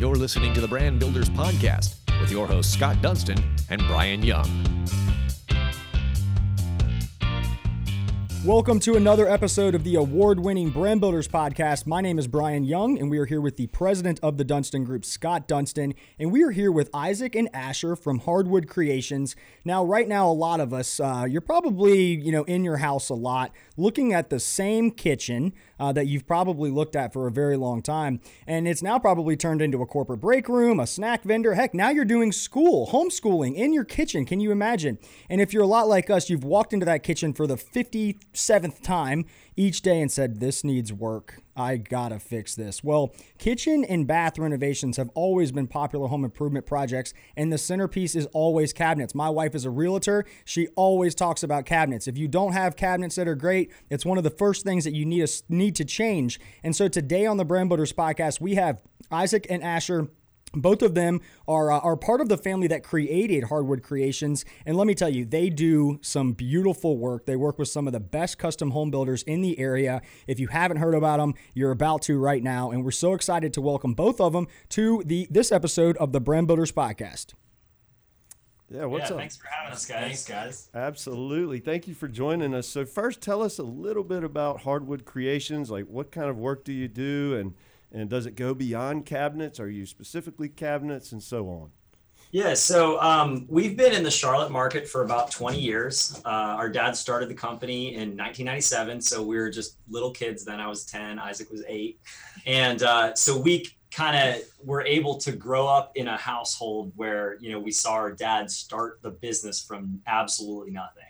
You're listening to the Brand Builders Podcast with your hosts Scott Dunston and Brian Young. Welcome to another episode of the award winning Brand Builders Podcast. My name is Brian Young, and we are here with the president of the Dunston Group, Scott Dunston. And we are here with Isaac and Asher from Hardwood Creations. Now, right now, a lot of us, uh, you're probably, you know, in your house a lot, looking at the same kitchen uh, that you've probably looked at for a very long time. And it's now probably turned into a corporate break room, a snack vendor. Heck, now you're doing school, homeschooling in your kitchen. Can you imagine? And if you're a lot like us, you've walked into that kitchen for the 57th time each day and said, This needs work. I gotta fix this. Well, kitchen and bath renovations have always been popular home improvement projects, and the centerpiece is always cabinets. My wife is a realtor. She always talks about cabinets. If you don't have cabinets that are great, it's one of the first things that you need need to change. And so today on the Brand Builders podcast, we have Isaac and Asher both of them are, uh, are part of the family that created Hardwood Creations. And let me tell you, they do some beautiful work. They work with some of the best custom home builders in the area. If you haven't heard about them, you're about to right now. And we're so excited to welcome both of them to the this episode of the Brand Builders Podcast. Yeah, what's yeah, up? Thanks for having us, guys. Thanks, guys. Absolutely. Thank you for joining us. So, first, tell us a little bit about Hardwood Creations. Like, what kind of work do you do? And and does it go beyond cabinets? Are you specifically cabinets and so on? Yeah, so um, we've been in the Charlotte market for about 20 years. Uh, our dad started the company in 1997, so we were just little kids then. I was 10, Isaac was eight, and uh, so we kind of were able to grow up in a household where you know we saw our dad start the business from absolutely nothing.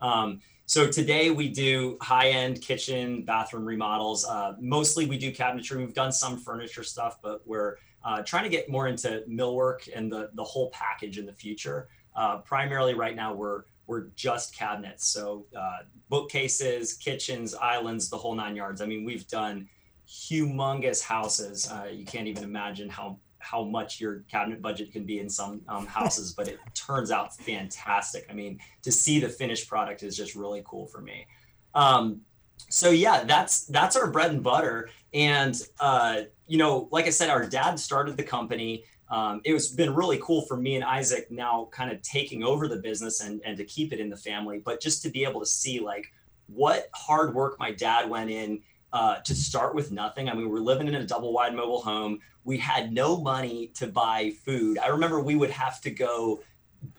Um, so today we do high-end kitchen, bathroom remodels. Uh, mostly we do cabinetry. We've done some furniture stuff, but we're uh, trying to get more into millwork and the the whole package in the future. Uh, primarily right now we're we're just cabinets, so uh, bookcases, kitchens, islands, the whole nine yards. I mean, we've done humongous houses. Uh, you can't even imagine how how much your cabinet budget can be in some um, houses, but it turns out fantastic. I mean, to see the finished product is just really cool for me. Um, so yeah, that's that's our bread and butter. And uh, you know, like I said, our dad started the company. Um, it was been really cool for me and Isaac now kind of taking over the business and, and to keep it in the family, but just to be able to see like what hard work my dad went in uh, to start with nothing. I mean, we're living in a double wide mobile home. We had no money to buy food. I remember we would have to go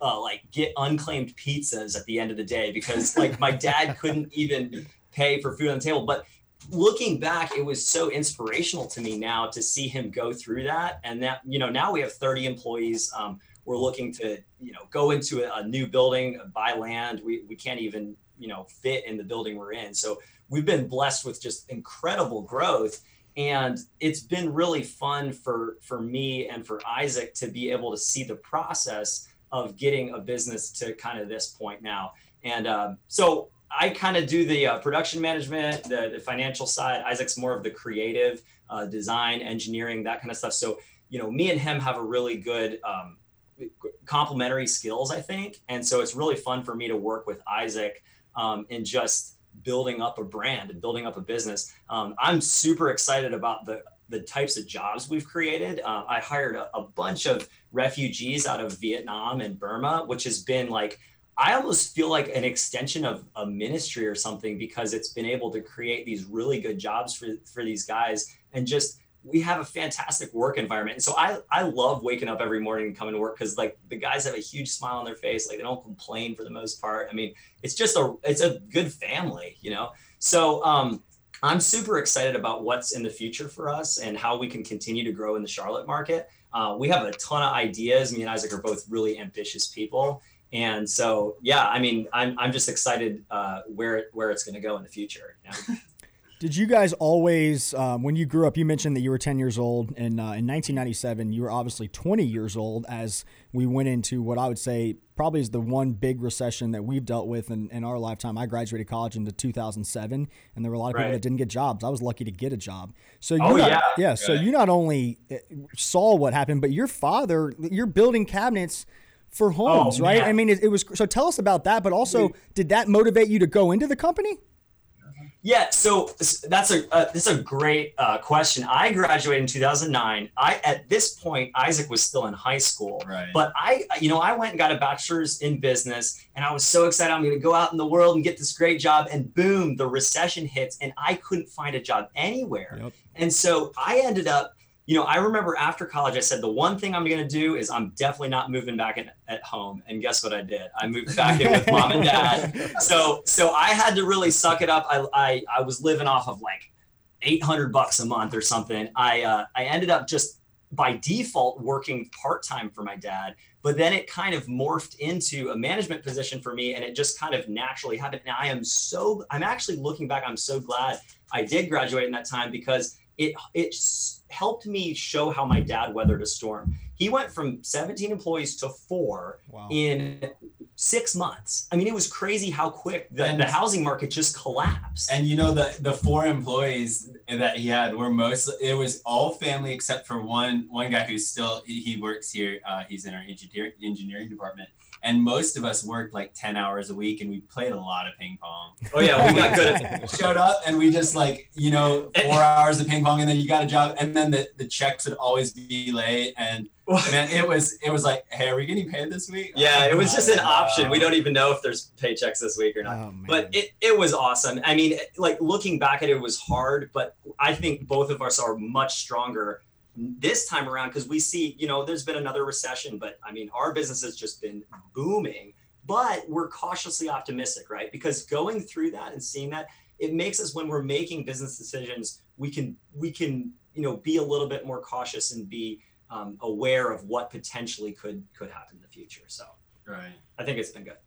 uh, like get unclaimed pizzas at the end of the day because like my dad couldn't even pay for food on the table. But looking back, it was so inspirational to me now to see him go through that. And that, you know, now we have 30 employees. Um, we're looking to, you know, go into a, a new building, buy land. We, we can't even, you know, fit in the building we're in. So we've been blessed with just incredible growth and it's been really fun for for me and for Isaac to be able to see the process of getting a business to kind of this point now. And um, so I kind of do the uh, production management the, the, financial side. Isaac's more of the creative uh, design engineering that kind of stuff. So you know me and him have a really good um, complementary skills I think. And so it's really fun for me to work with Isaac um, and just building up a brand and building up a business. Um, I'm super excited about the the types of jobs we've created. Uh, I hired a, a, bunch of refugees out of Vietnam and Burma, which has been like I almost feel like an extension of a ministry or something because it's been able to create these really good jobs for for these guys and just we have a fantastic work environment. And so I, I love waking up every morning and coming to work because like the guys have a huge smile on their face. Like they don't complain for the most part. I mean, it's just a, it's a good family, you know? So, um, I'm super excited about what's in the future for us and how we can continue to grow in the Charlotte market. Uh, we have a ton of ideas. Me and Isaac are both really ambitious people. And so, yeah, I mean, I'm, I'm just excited uh, where, where it's going to go in the future. You know? Did you guys always, um, when you grew up, you mentioned that you were 10 years old, and uh, in 1997, you were obviously 20 years old as we went into what I would say probably is the one big recession that we've dealt with in, in our lifetime. I graduated college into 2007, and there were a lot of people that didn't get jobs. I was lucky to get a job. So you oh, not, yeah. yeah. So you not only eh, saw what happened, but your father, you're building cabinets for homes, oh, right? I mean, it, it, was so. Tell us about that. But also, did that motivate you to go into the company? Yeah, so that's a uh, this is a great uh, question. I graduated in 2009. I at this point Isaac was still in high school, Right. but I you know I went and got a bachelor's in business, and I was so excited I'm going to go out in the world and get this great job. And boom, the recession hits, and I couldn't find a job anywhere. Yep. And so I ended up, you know, I remember after college, I said the one thing I'm going to do is I'm definitely not moving back in, at home. And guess what I did? I moved back in with mom and dad so so I had to really suck it up. I I, I was living off of like 800 bucks a month or something. I uh, I ended up just by default working part time for my dad, but then it kind of morphed into a management position for me, and it just kind of naturally happened. And I am so I'm actually looking back. I'm so glad I did graduate in that time because it it s- helped me show how my dad weathered a storm. He went from 17 employees to four Wow. in six months. I mean, it was crazy how quick the, And- the housing market just collapsed. And you know the the four employees that he had were most it was all family except for one one guy who's still he works here uh, he's in our engineer, engineering department and most of us worked like 10 hours a week and we played a lot of ping pong oh yeah, we got good at showed up and we just like you know four hours of ping pong and then you got a job and then the, the checks would always be late and man it was it was like hey are we getting paid this week Yeah, it was just an option. We don't even know if there's paychecks this week or not. Oh. But it, it was awesome. I mean, like looking back at it, it was hard, but I think both of us are much stronger this time around because we see, you know, there's been another recession, but I mean, our business has just been booming, but we're cautiously optimistic, right? Because going through that and seeing that, it makes us when we're making business decisions, we can, we can, you know, be a little bit more cautious and be um, aware of what potentially could, could happen in the future. So right I think it's been good.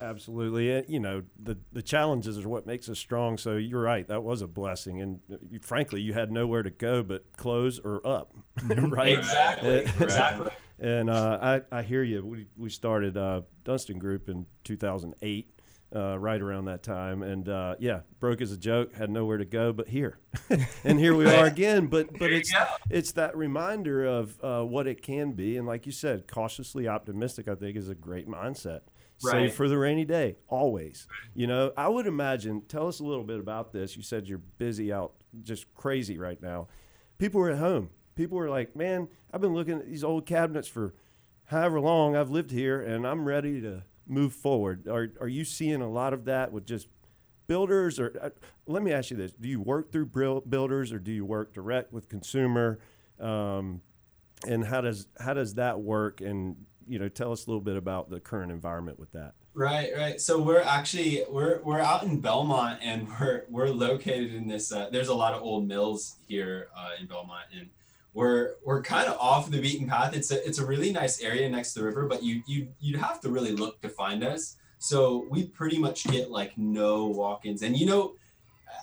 Absolutely. You know, the, the challenges are what makes us strong. So you're right. That was a blessing. And uh, you- frankly, you had nowhere to go but close or up. right. Exactly. Exactly. And uh, I, I hear you. We, we started uh, Dunston Group in 2008, uh, right around that time. And uh, yeah, broke as a joke, had nowhere to go but here. and here we are again. But but it's it's that reminder of uh, what it can be. And like you said, cautiously optimistic, I think, is a great mindset. Save for the rainy day, always. You know, I would imagine, tell us a little bit about this. You said you're busy out, just crazy right now. People are at home. People are like, man, I've been looking at these old cabinets for however long I've lived here, and I'm ready to move forward. Are, are you seeing a lot of that with just builders? Or uh, let me ask you this: Do you work through builders, or do you work direct with consumer? Um, and how does how does that work? And you know, tell us a little bit about the current environment with that. Right, right. So we're actually we're we're out in Belmont, and we're we're located in this. Uh, there's a lot of old mills here uh, in Belmont, and we're we're kind of off the beaten path. It's a it's a really nice area next to the river, but you you you'd have to really look to find us. So we pretty much get like no walk-ins, and you know,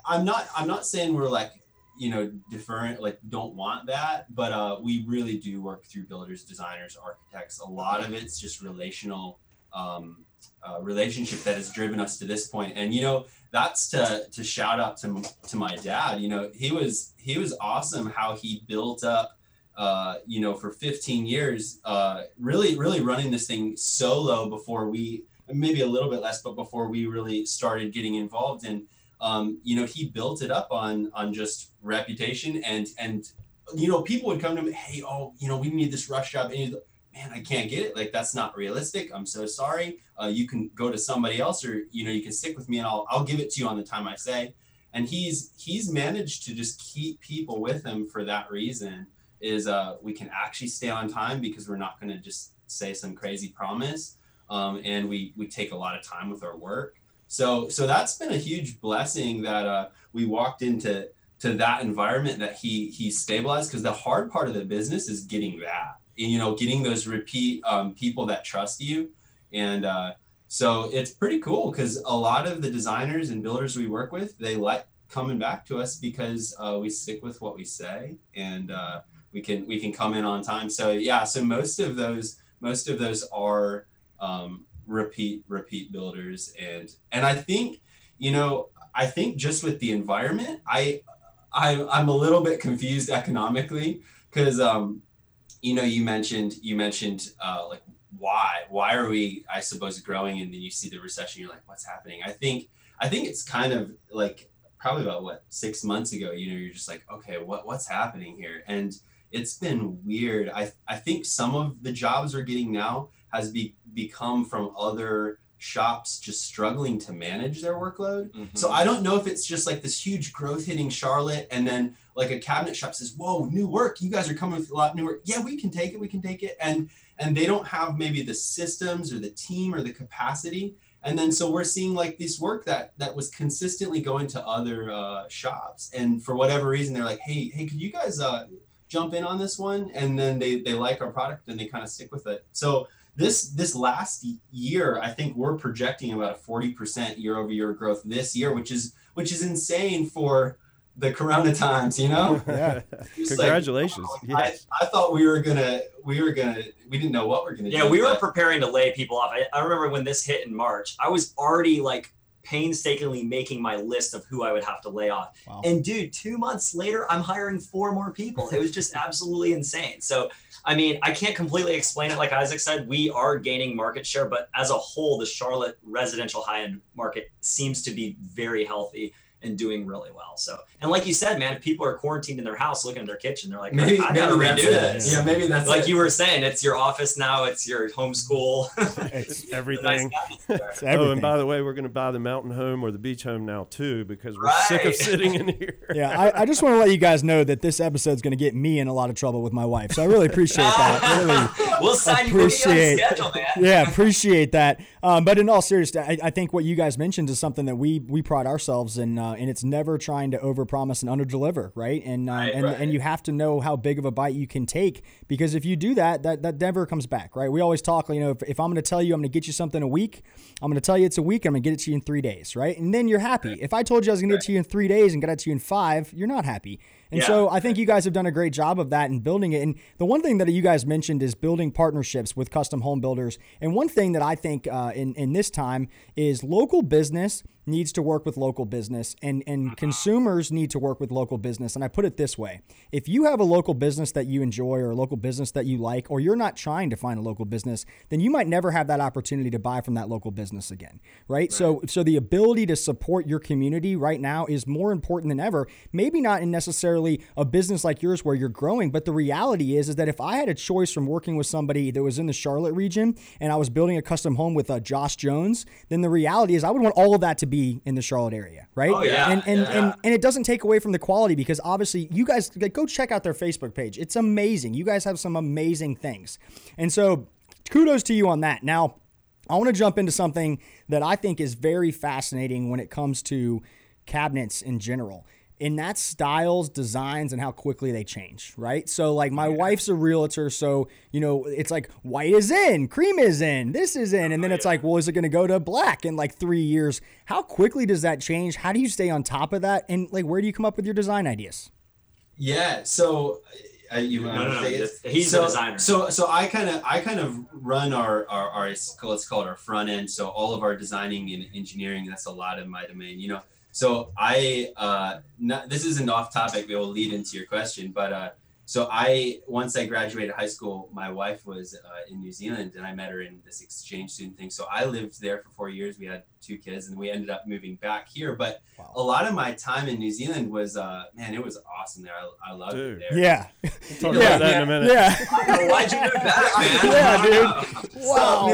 I'm not I'm not saying we're like you know different like don't want that, but uh, we really do work through builders, designers, architects. A lot of it's just relational. Um, uh, relationship that has driven us to this point and you know that's to to shout out to to my dad you know he was he was awesome how he built up uh you know for 15 years uh really really running this thing solo before we maybe a little bit less but before we really started getting involved and um you know he built it up on on just reputation and and you know people would come to him hey oh you know we need this rush job. And he's like, man i can't get it. Like that's not realistic. I'm so sorry. Uh, you can go to somebody else or you know you can stick with me and I'll, I'll give it to you on the time i say. And he's he's managed to just keep people with him for that reason is uh, we can actually stay on time because we're not going to just say some crazy promise. Um, and we we take a lot of time with our work so so that's been a huge blessing that uh, we walked into to that environment that he he stabilized because the hard part of the business is getting that. And you know getting those repeat um, people that trust you. And uh, so it's pretty cool because a lot of the designers and builders we work with they like coming back to us because uh, we stick with what we say and uh, we can we can come in on time. So yeah so most of those most of those are um, repeat repeat builders and and i think you know i think just with the environment i, I i'm a little bit confused economically because um you know you mentioned you mentioned uh, like why why are we i suppose growing and then you see the recession you're like what's happening i think I think it's kind of like probably about what six months ago. You know, you're just like, okay, what what's happening here? And it's been weird. I I think some of the jobs we're getting now has be, become from other shops just struggling to manage their workload. Mm-hmm. So I don't know if it's just like this huge growth hitting Charlotte and then like a cabinet shop says, "Whoa, new work. You guys are coming with a lot new work. Yeah, we can take it. We can take it." And and they don't have maybe the systems or the team or the capacity. And then so we're seeing like this work that that was consistently going to other uh, shops, and for whatever reason, they're like, "Hey, hey, could you guys uh, jump in on this one?" And then they they like our product and they kind of stick with it. So this this last year, I think we're projecting about a forty percent year over year growth this year, which is which is insane for the corona times you know? Yeah. Congratulations like, yes. I, I, thought we were gonna we were gonna we didn't know what we are gonna yeah do, we were preparing to lay people off. I, I remember when this hit in march i was already like painstakingly making my list of who i would have to lay off. Wow. and dude two months later i'm hiring four more people. It was just absolutely insane. So i mean i can't completely explain it. Like isaac said we are gaining market share but as a whole the charlotte residential high-end market seems to be very healthy and doing really well. So, and like you said, man, if people are quarantined in their house looking at their kitchen, they're like, maybe I gotta redo this. Yeah, maybe that's like it. you were saying, it's your office now, it's your homeschool. it's everything. it's everything. Oh, and by the way, we're going to buy the mountain home or the beach home now too because we're right. sick of sitting in here. yeah, I, I just want to let you guys know that this episode is going to get me in a lot of trouble with my wife. So I really appreciate that. Really we'll sign appreciate, you schedule, man. yeah, appreciate that. Um, but in all seriousness, I, I, think what you guys mentioned is something that we we pride ourselves in, uh, and it's never trying to overpromise and underdeliver, right? And um, right, and right. and you have to know how big of a bite you can take because if you do that, that that never comes back, right? We always talk, you know, if, if I'm going to tell you I'm going to get you something a week, I'm going to tell you it's a week, I'm going to get it to you in three days, right? And then you're happy. Right. If I told you I was going to get it to you in three days and get it to you in five, you're not happy. And yeah. so I think you guys have done a great job of that and building it. And the one thing that you guys mentioned is building partnerships with custom home builders. And one thing that I think uh, in in this time is local business needs to work with local business and, and uh-huh. consumers need to work with local business. And I put it this way if you have a local business that you enjoy or a local business that you like, or you're not trying to find a local business, then you might never have that opportunity to buy from that local business again. Right. right. So so the ability to support your community right now is more important than ever. Maybe not in necessarily a business like yours where you're growing, but the reality is is that if I had a choice from working with somebody that was in the Charlotte region and I was building a custom home with uh, Josh Jones, then the reality is I would want all of that to be be in the Charlotte area, right? Oh, yeah. And and, yeah. and and it doesn't take away from the quality because obviously you guys like, go check out their Facebook page. It's amazing. You guys have some amazing things. And so kudos to you on that. Now, I want to jump into something that I think is very fascinating when it comes to cabinets in general and that's styles, designs, and how quickly they change, right? So, like, my yeah. wife's a realtor, so you know, it's like white is in, cream is in, this is in, and then it's like, well, is it going to go to black in like three years? How quickly does that change? How do you stay on top of that? And like, where do you come up with your design ideas? Yeah, so uh, you no, no, no, he's so, a designer. So, so I kind of, I kind of run our, our, our, let's call it our front end. So all of our designing and engineering, that's a lot of my domain. You know, so I, uh, not, this isn't off topic, but it will lead into your question. But uh, so I, once I graduated high school, my wife was uh, in New Zealand and I met her in this exchange student thing. So I lived there for four years. We had two kids and we ended up moving back here. But wow. a lot of my time in New Zealand was, uh, man, it was awesome there. I, I loved Dude. it there. Yeah. We'll talk yeah. about that yeah. in a minute. Yeah. Why'd you move back, man? yeah, dude. Wow.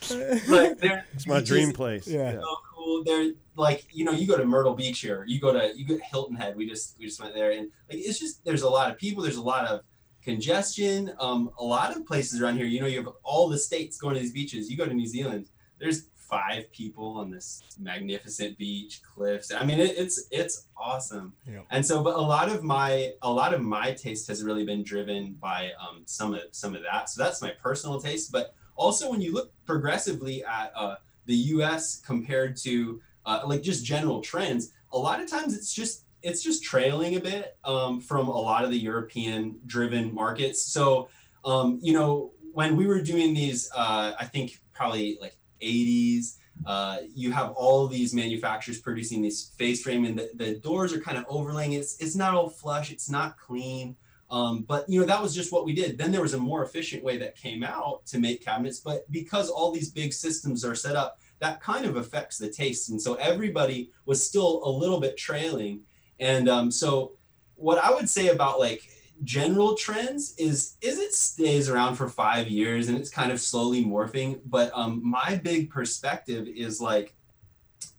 So, man, like, it's my dream just, place. Yeah. So cool. They're like, you know, you go to Myrtle Beach here, you go to you go to Hilton Head. We just we just went there, and like it's just there's a lot of people. There's a lot of congestion. Um, a lot of places around here, you know, you have all the states going to these beaches. You go to New Zealand, there's five people on this magnificent beach, cliffs. I mean, it, it's it's awesome. Yeah. And so, but a lot of my a lot of my taste has really been driven by um, some of some of that. So that's my personal taste. But also, when you look progressively at uh, the U.S. compared to uh, like just general trends, a lot of times it's just it's just trailing a bit um, from a lot of the European driven markets. So um, you know when we were doing these, uh, I think probably like 80s. Uh, you have all these manufacturers producing these face frame and the, the doors are kind of overlaying. It's, it's not all flush. It's not clean. Um, but you know that was just what we did. Then there was a more efficient way that came out to make cabinets. But because all these big systems are set up, that kind of affects the taste. And so everybody was still a little bit trailing. And um, so what I would say about like general trends is is it stays around for five years and it's kind of slowly morphing. But um, my big perspective is like,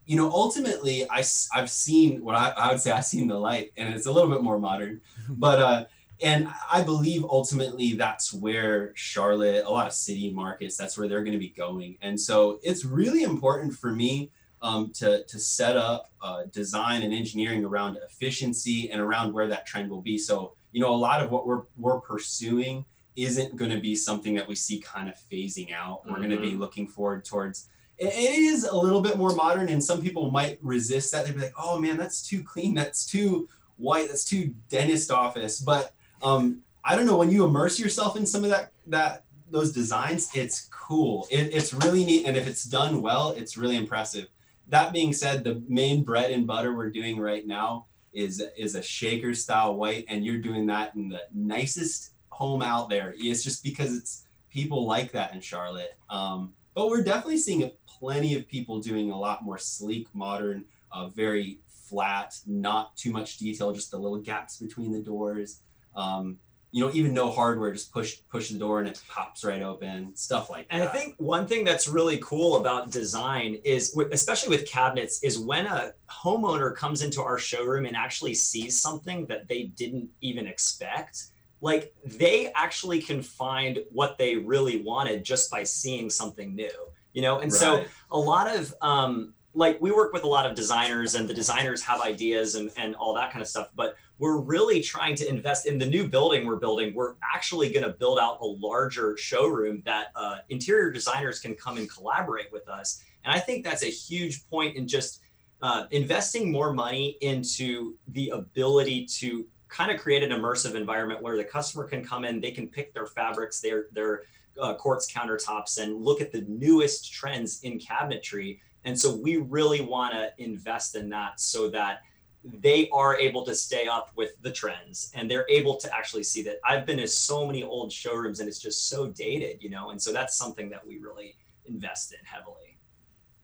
you know, ultimately I, I've seen what I, I would say I've seen the light and it's a little bit more modern, but uh, and I believe ultimately that's where Charlotte, a lot of city markets, that's where they're going to be going. And so it's really important for me um, to, to set up uh, design and engineering around efficiency and around where that trend will be. So, you know, a lot of what we're, we're pursuing isn't going to be something that we see kind of phasing out. We're mm-hmm. going to be looking forward towards it is a little bit more modern and some people might resist that they'd be like oh man that's too clean that's too white that's too dentist office but um, I don't know when you immerse yourself in some of that that those designs, it's cool. It, it's really neat, and if it's done well, it's really impressive. That being said, the main bread and butter we're doing right now is is a shaker style white, and you're doing that in the nicest home out there. It's just because it's people like that in Charlotte. Um, but we're definitely seeing plenty of people doing a lot more sleek, modern, uh, very flat, not too much detail, just the little gaps between the doors um, you know, even no hardware, just push push the door and it pops right open, stuff like and that. And I think one thing that's really cool about design is, especially with cabinets, is when a homeowner comes into our showroom and actually sees something that they didn't even expect. Like they actually can find what they really wanted just by seeing something new, you know. And right. so a lot of um, like we work with a lot of designers, and the designers have ideas and and all that kind of stuff, but we're really trying to invest in the new building we're building. We're actually going to build out a larger showroom that uh, interior designers can come and collaborate with us. And I think that's a huge point in just uh, investing more money into the ability to kind of create an immersive environment where the customer can come in, they can pick their fabrics, their their uh, quartz countertops, and look at the newest trends in cabinetry. And so we really want to invest in that so that they are able to stay up with the trends and they're able to actually see that. I've been to so many old showrooms and it's just so dated you know and so that's something that we really invest in heavily.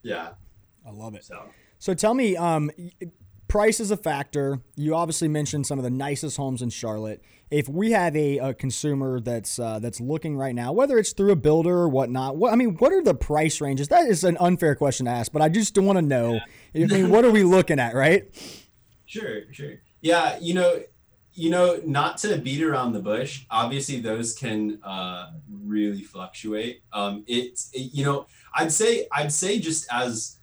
Yeah. I love it. So. So tell me um price is a factor. You obviously mentioned some of the nicest homes in charlotte. If we have a, a consumer that's uh, that's looking right now whether it's through a builder or whatnot what i mean what are the price ranges? That is an unfair question to ask but i just want to know. Yeah. i mean what are we looking at right Sure, sure. Yeah, you know, you know, not to beat around the bush. Obviously, those can uh, really fluctuate. Um, it's it, you know, I'd say I'd say just as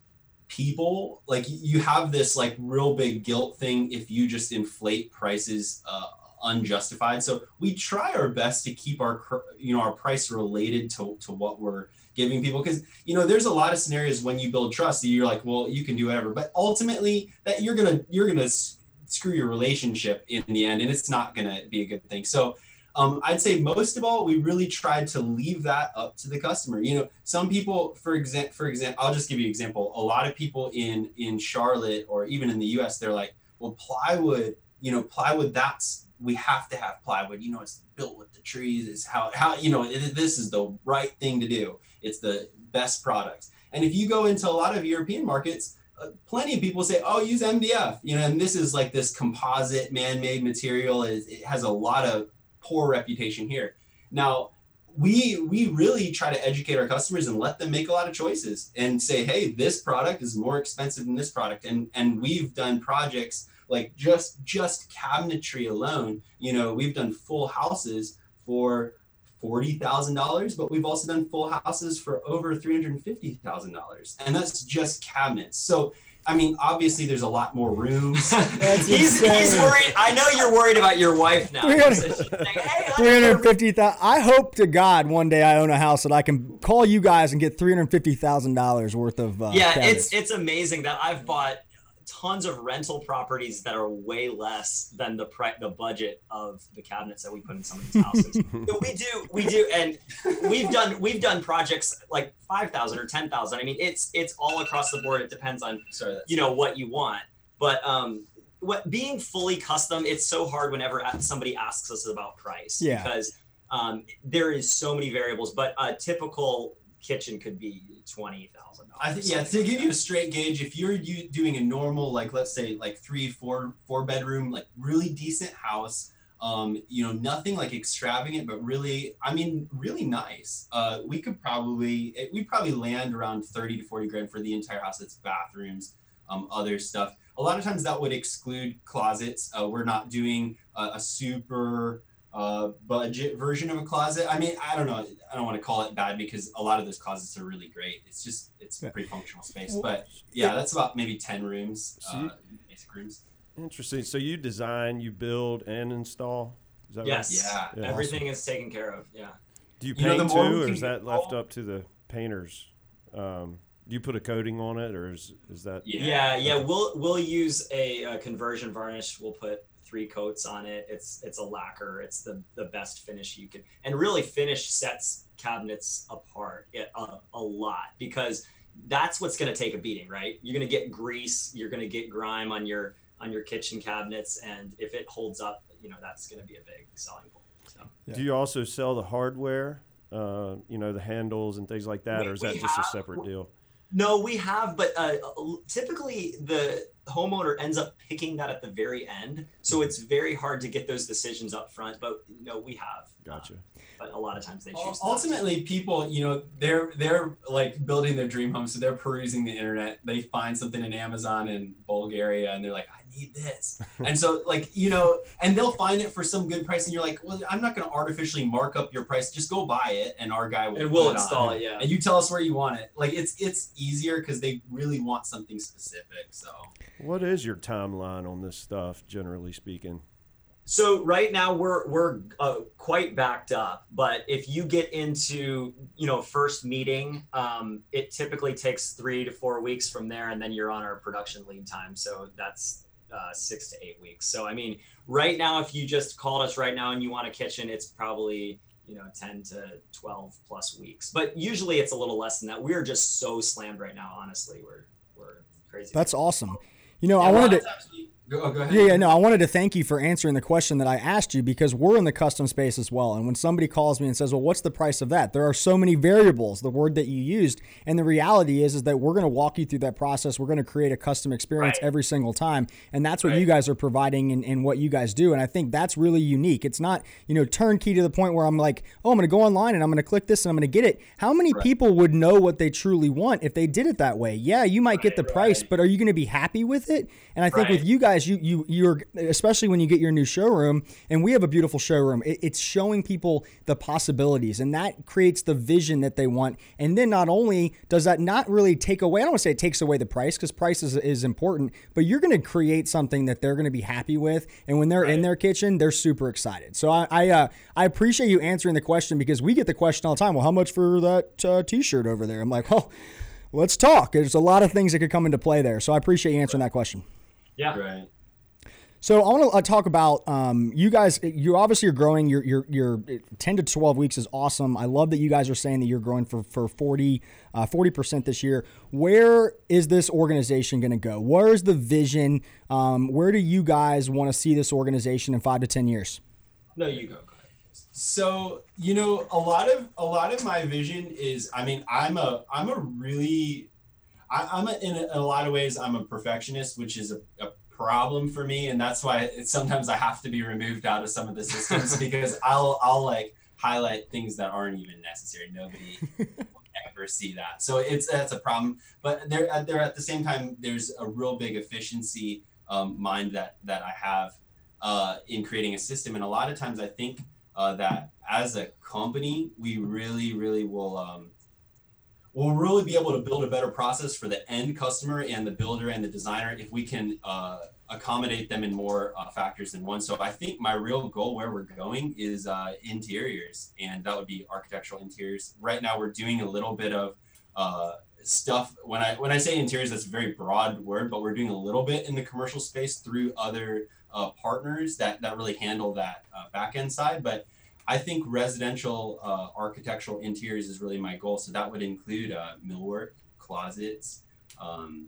people, like you have this like real big guilt thing if you just inflate prices uh, unjustified. So we try our best to keep our you know our price related to to what we're giving people because you know there's a lot of scenarios when you build trust that you're like well you can do whatever but ultimately that you're gonna you're gonna screw your relationship in the end and it's not gonna be a good thing so um, I'd say most of all, we really tried to leave that up to the customer. You know, some people, for example, for example, I'll just give you an example. A lot of people in in Charlotte or even in the U.S., they're like, well, plywood. You know, plywood. That's we have to have plywood. You know, it's built with the trees. It's how how you know it, this is the right thing to do. It's the best product. And if you go into a lot of European markets, uh, plenty of people say, "Oh, use MDF." You know, and this is like this composite man-made material. It, it has a lot of poor reputation here. Now, we we really try to educate our customers and let them make a lot of choices and say, "Hey, this product is more expensive than this product." And and we've done projects like just just cabinetry alone. You know, we've done full houses for $40,000, but we've also done full houses for over $350,000. And that's just cabinets. So, I mean, obviously there's a lot more rooms. he's, he's worried. I know you're worried about your wife now. 350,000. I hope to God one day I own a house that I can call you guys and get $350,000 worth of uh, Yeah, cabinets. it's it's amazing that I've bought tons of rental properties that are way less than the pre- the budget of the cabinets that we put in some of these houses. we do, we do, and we've done we've done projects like five thousand or ten thousand. I mean, it's it's all across the board. It depends on Sorry, you know what you want, but um, what being fully custom, it's so hard whenever somebody asks us about price yeah. because um, there is so many variables. But a typical kitchen could be twenty thousand dollars. I think yeah. To give you a straight gauge, if you're you doing a normal like let's say like three, four, four bedroom like really decent house, um, you know nothing like extravagant, but really I mean really nice. Uh, we could probably we probably land around thirty to forty grand for the entire house. It's bathrooms, um, other stuff. A lot of times that would exclude closets. Uh, we're not doing a, a super uh, budget version of a closet. I mean, I don't know. I don't want to call it bad because a lot of those closets are really great. It's just it's a pretty functional space. But yeah, that's about maybe ten rooms, uh, basic rooms. Interesting. So you design, you build, and install. Is that yes. Right? Yeah. yeah. Everything is taken care of. Yeah. Do you paint you know, too, or is that left up to the painters? Um, do you put a coating on it, or is is that? Yeah, yeah. yeah. We'll we'll use a, a conversion varnish. We'll put three coats on it. It's it's a lacquer. It's the the best finish you can, and really finish sets cabinets apart a, a lot because that's what's going to take a beating, right? You're going to get grease, you're going to get grime on your on your kitchen cabinets, and if it holds up, you know that's going to be a big selling point. So. Yeah. Do you also sell the hardware? Uh, you know, the handles and things like that, we, or is that just have, a separate deal? No, we have, but uh, typically the homeowner ends up picking that at the very end, so it's very hard to get those decisions up front. But you know, we have. Gotcha. Uh, but a lot of times they choose. Ultimately, people, you know, they're they're like building their dream home, so they're perusing the internet. They find something in Amazon in Bulgaria, and they're like, need this. and so like, you know, and they'll find it for some good price and you're like, well, I'm not going to artificially mark up your price. Just go buy it and our guy will, and we'll install it, it. Yeah. And you tell us where you want it. Like it's, it's easier because they really want something specific. So what is your timeline on this stuff, generally speaking? So right now we're we're uh, quite backed up, but if you get into you know first meeting, um, it typically takes three to four weeks from there, and then you're on our production lead time. So that's uh, six to eight weeks. So I mean, right now, if you just called us right now and you want a kitchen, it's probably you know 10 to 12 plus weeks. But usually it's a little less than that. We're just so slammed right now. Honestly, we're we're crazy. That's awesome. You know, yeah, I wanted to. Go, oh, go ahead. Yeah, yeah, no, I wanted to thank you for answering the question that I asked you because we're in the custom space as well. And when somebody calls me and says, "Well, what's the price of that?" There are so many variables, the word that you used, and the reality is is that we're going to walk you through that process. We're going to create a custom experience right. every single time, and that's what right. you guys are providing and, and what you guys do. And I think that's really unique. It's not you know turnkey to the point where I'm like, "Oh, I'm going to go online and I'm going to click this and I'm going to get it." How many right. people would know what they truly want if they did it that way? Yeah, you might get the price, but are you going to be happy with it? And I think with you guys, you you you're especially when you get your new showroom, and we have a beautiful showroom. It, it's showing people the possibilities, and that creates the vision that they want. And then not only does that not really take away, I don't want to say it takes away the price because price is, is important, but you're going to create something that they're going to be happy with. And when they're right. in their kitchen, they're super excited. So I I, uh, I appreciate you answering the question because we get the question all the time. Well, how much for that uh, T-shirt over there? I'm like, well. Let's talk. There's a lot of things that could come into play there. So I appreciate you answering that question. Yeah. Right. So I want to uh, talk about um, you guys. You obviously are growing. Your your your ten to twelve weeks is awesome. I love that you guys are saying that you're growing for for 40 uh, percent this year. Where is this organization going to go? Where is the vision? Um, where do you guys want to see this organization in five to ten years? No, you go. So you know, a lot of a lot of my vision is. I mean, I'm a I'm a really I, am in a, in a lot of ways I'm a perfectionist, which is a, a problem for me. And that's why sometimes i have to be removed out of some of the systems because i'll i'll like highlight things that aren't even necessary. Nobody will ever see that. So it's that's a problem. But there there at the same time there's a real big efficiency um, mind that that i have uh, in creating a system. And a lot of times i think uh, that as a company we really really will um, we'll really be able to build a better process for the end customer and the builder and the designer if we can uh, accommodate them in more uh, factors than one. So I think my real goal where we're going is uh, interiors, and that would be architectural interiors. Right now, we're doing a little bit of uh, stuff. When I when I say interiors, that's a very broad word, but we're doing a little bit in the commercial space through other uh, partners that that really handle that uh, back end side, but I think residential uh, architectural interiors is really my goal. So that would include uh, millwork, closets, um,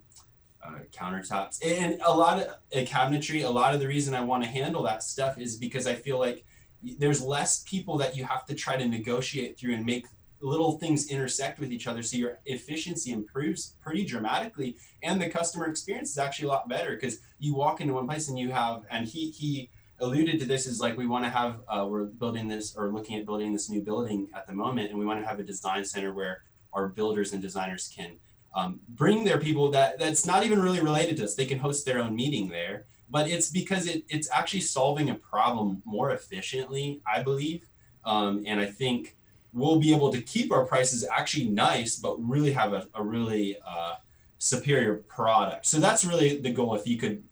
uh, countertops, and a lot of cabinetry. A lot of the reason I want to handle that stuff is because I feel like there's less people that you have to try to negotiate through and make little things intersect with each other so your efficiency improves pretty dramatically and the customer experience is actually a lot better because you walk into one place and you have and he he alluded to this is like we want to have uh, we're building this or looking at building this new building at the moment and we want to have a design center where our builders and designers can um, bring their people that that's not even really related to us they can host their own meeting there but it's because it, it's actually solving a problem more efficiently i believe um, and i think we'll be able to keep our prices actually nice, but really have a, a really uh, superior product. So that's really the goal. If you could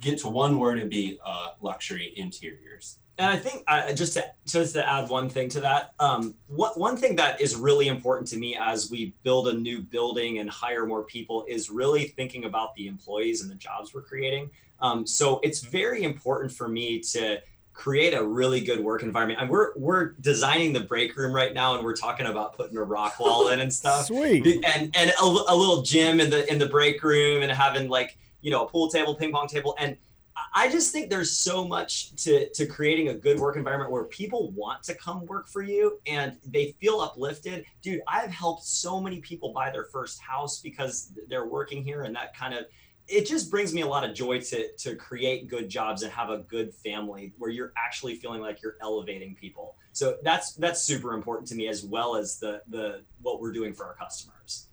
get to one word, it'd be uh, luxury interiors. And I think uh, just to just to add one thing to that, um, what, one thing that is really important to me as we build a new building and hire more people is really thinking about the employees and the jobs we're creating. Um, so it's very important for me to create a really good work environment. And we're we're designing the break room right now, and we're talking about putting a rock wall in and stuff. Sweet. And and a, a little gym in the in the break room, and having like you know a pool table, ping pong table, and I just think there's so much to to creating a good work environment where people want to come work for you and they feel uplifted. Dude, I've helped so many people buy their first house because they're working here, and that kind of it just brings me a lot of joy to to create good jobs and have a good family where you're actually feeling like you're elevating people. So that's that's super important to me as well as the the what we're doing for our customers.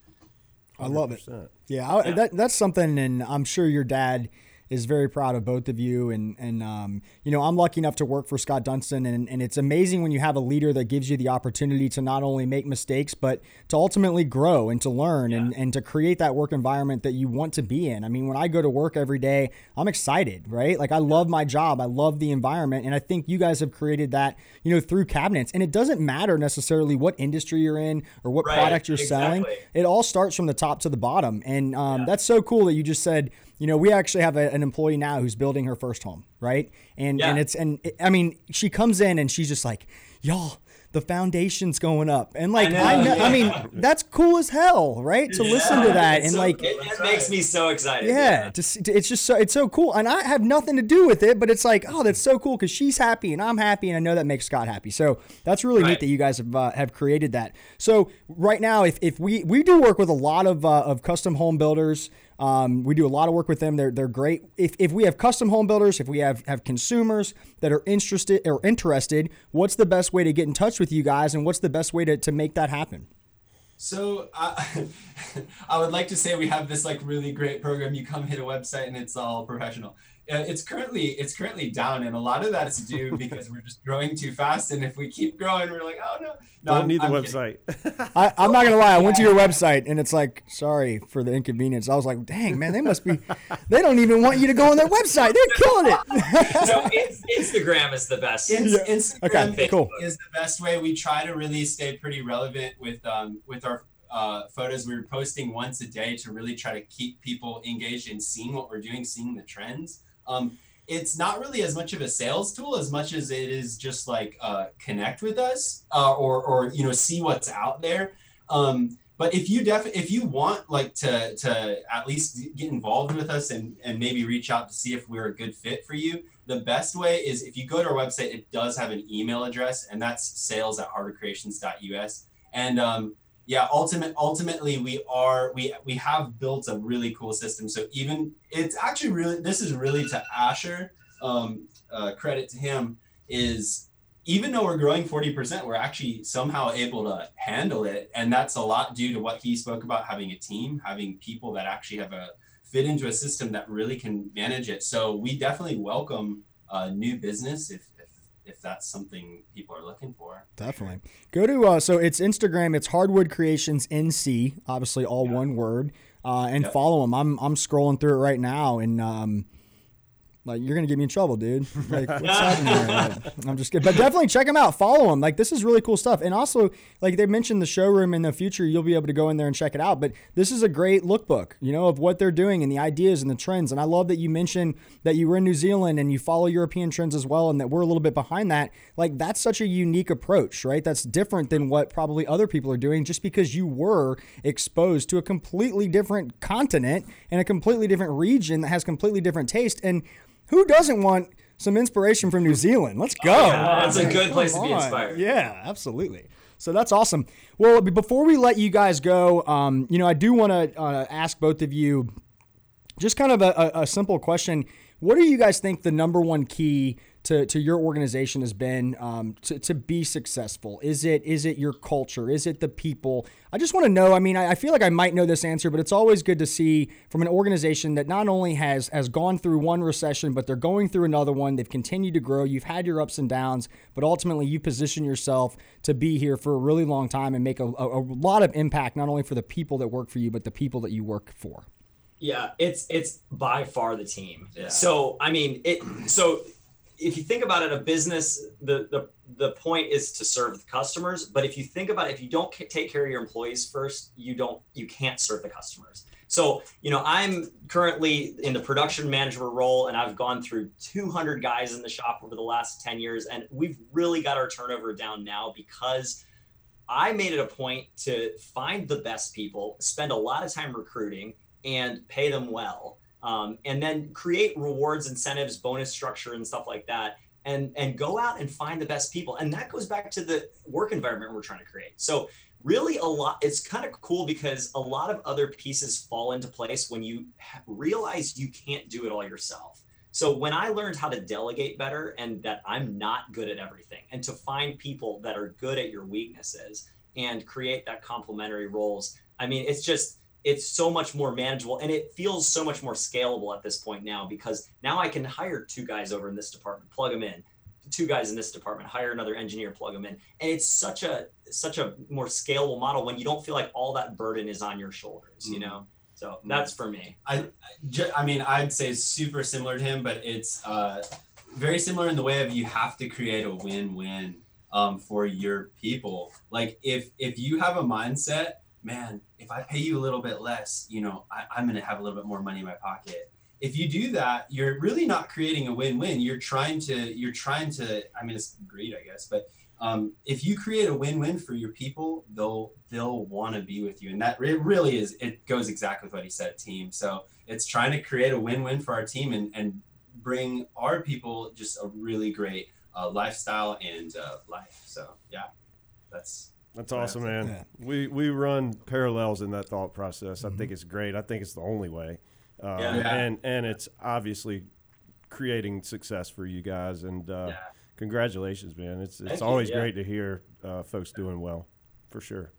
I love it. Yeah, I. That, that's something, and I'm sure your dad is very proud of both of you. And and um, you know, I'm lucky enough to work for Scott Dunston, and and it's amazing when you have a leader that gives you the opportunity to not only make mistakes, but to ultimately grow and to learn yeah. and and to create that work environment that you want to be in. I mean, when I go to work every day, I'm excited, right? Like I love my job, I love the environment, and I think you guys have created that, you know, through cabinets. And it doesn't matter necessarily what industry you're in or what right, product you're exactly. selling. It all starts from the top to the bottom, and um, yeah. that's so cool that you just said you know, we actually have a, an employee now who's building her first home, right? And yeah. and it's and it, I mean, she comes in and she's just like, y'all, the foundation's going up, and like I, know, I, know, yeah. I mean, that's cool as hell, right? To yeah, listen to that and so, like it, it makes me so excited. Yeah, to, it's just so it's so cool, and I have nothing to do with it, but it's like, oh, that's so cool because she's happy and I'm happy, and I know that makes Scott happy. So that's really right. neat that you guys have uh, have created that. So right now, if, if we we do work with a lot of uh, of custom home builders. Um, we do a lot of work with them. They're, they're great. If, if we have custom home builders, if we have, have consumers that are interested or interested, what's the best way to get in touch with you guys and what's the best way to, to make that happen? So uh, I would like to say we have this like really great program. You come hit a website and it's all professional. It's currently it's currently down, and a lot of that is due because we're just growing too fast. And if we keep growing, we're like, oh no, no don't I'm, need the I'm website. I, am not gonna lie. I went to your website, and it's like, sorry for the inconvenience. I was like, dang man, they must be. They don't even want you to go on their website. They're killing it. so Instagram is the best. yeah. Instagram okay, cool. is the best way. We try to really stay pretty relevant with um with our uh, photos we are posting once a day to really try to keep people engaged in seeing what we're doing, seeing the trends. Um, it's not really as much of a sales tool as much as it is just like uh, connect with us uh, or or you know see what's out there. Um, but if you def if you want like to to at least get involved with us and and maybe reach out to see if we're a good fit for you, the best way is if you go to our website, it does have an email address, and that's sales at hardwoodcreations.us. And um, yeah ultimate ultimately we are we we have built a really cool system. So even it's actually really this is really to asher um, uh, credit to him is even though we're growing 40% we're actually somehow able to handle it. And that's a lot due to what he spoke about having a team having people that actually have a fit into a system that really can manage it. So we definitely welcome uh, new business if if that's something people are looking for. Definitely. Go to uh, so it's Instagram. It's Hardwood Creations NC, obviously all yeah. one word, uh, and yep. follow them. I'm I'm scrolling through it right now, and um, like you're gonna get me in trouble, dude. Like what's happening here? Like, I'm just kidding, but definitely check them out. Follow them. Like this is really cool stuff. And also, like they mentioned the showroom in the future, you'll be able to go in there and check it out. But this is a great lookbook, you know, of what they're doing and the ideas and the trends. And I love that you mentioned that you were in New Zealand and you follow European trends as well, and that we're a little bit behind that. Like that's such a unique approach, right? That's different than what probably other people are doing, just because you were exposed to a completely different continent and a completely different region that has completely different taste and who doesn't want some inspiration from New Zealand? Let's go. Oh, yeah, that's a good place to be inspired. Yeah, absolutely. So that's awesome. Well, before we let you guys go, um, you know, I do want to uh, ask both of you just kind of a, a, simple question. What do you guys think the number one key to, to your organization has been um, to, to be successful? Is it is it your culture? Is it the people? I just want to know. I mean, I, I feel like I might know this answer, but it's always good to see from an organization that not only has has gone through one recession, but they're going through another one. They've continued to grow. You've had your ups and downs, but ultimately you position yourself to be here for a really long time and make a, a, a lot of impact, not only for the people that work for you, but the people that you work for. Yeah, it's it's by far the team. Yeah. So I mean, it so if you think about it, a business, the the the point is to serve the customers. But if you think about it, if you don't take care of your employees first, you don't you can't serve the customers. So you know, I'm currently in the production manager role, and I've gone through 200 guys in the shop over the last 10 years, and we've really got our turnover down now because. I made it a point to find the best people, spend a lot of time recruiting, and pay them well um, and then create rewards, incentives, bonus structure, and stuff like that. And, and go out and find the best people. And that goes back to the work environment we're trying to create. So, really, a lot, it's kind of cool because a lot of other pieces fall into place when you realize you can't do it all yourself. So, when I learned how to delegate better and that I'm not good at everything, and to find people that are good at your weaknesses and create that complementary roles, I mean, it's just, it's so much more manageable and it feels so much more scalable at this point now because now I can hire two guys over in this department, plug them in, two guys in this department, hire another engineer, plug them in, and it's such a such a more scalable model when you don't feel like all that burden is on your shoulders, you mm-hmm. know. So mm-hmm. that's for me. I, I mean, I'd say super similar to him, but it's uh, very similar in the way of you have to create a win-win um, for your people. Like if if you have a mindset man, if I pay you a little bit less, you know, I, am going to have a little bit more money in my pocket. If you do that, you're really not creating a win-win. You're trying to, you're trying to, I mean, it's greed, I guess, but um, if you create a win-win for your people, they'll, they'll want to be with you. And that it really is, it goes exactly with what he said, team. So it's trying to create a win-win for our team and, and bring our people just a really great uh, lifestyle and uh, life. So yeah, that's, that's awesome, man. Yeah. We we run parallels in that thought process. Mm-hmm. I think it's great. I think it's the only way. Uh, yeah. And and it's obviously creating success for you guys. And uh, yeah. congratulations, man. It's it's Thank always you, great to hear uh, folks doing well, for sure.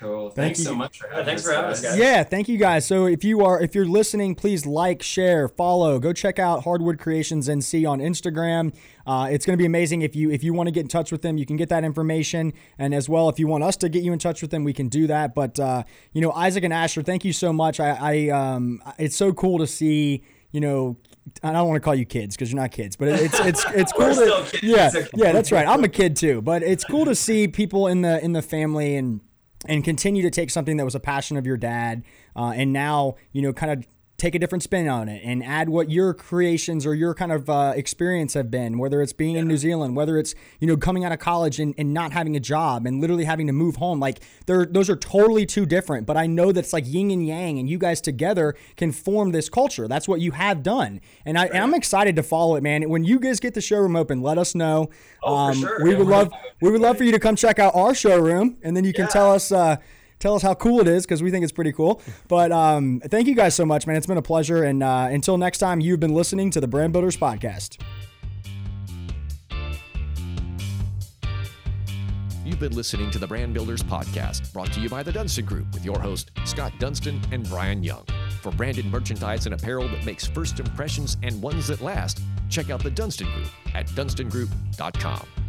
Cool. Thank thanks you. so much for having thanks us. for having us, guys. Yeah, thank you guys. So if you are if you're listening, please like, share, follow. Go check out Hardwood Creations NC on Instagram. Uh, it's going to be amazing if you if you want to get in touch with them, you can get that information. And as well, if you want us to get you in touch with them, we can do that. But uh, you know, Isaac and Asher, thank you so much. I, I um, it's so cool to see you know, I don't want to call you kids because you're not kids, but it's it's it's cool to yeah yeah that's right. I'm a kid too, but it's cool to see people in the in the family and and continue to take something that was a passion of your dad uh, and now you know kind of take a different spin on it and add what your creations or your kind of uh, experience have been whether it's being yeah. in new zealand whether it's you know coming out of college and, and not having a job and literally having to move home like they're those are totally two different but i know that's like yin and yang and you guys together can form this culture that's what you have done and, I, am excited to follow it man when you guys get the showroom open let us know oh, um, sure. we yeah, would love we would love for you to come check out our showroom and then you can yeah. tell us uh, tell us how cool it is because we think it's pretty cool. But um, thank you guys so much, man. It's been a pleasure. And uh, until next time, you've been listening to the Brand Builders Podcast. You've been listening to the Brand Builders Podcast, brought to you by the Dunston Group with your host, Scott Dunston and Brian Young. For branded merchandise and apparel that makes first impressions and ones that last, check out the Dunston Group at dunstongroup.com.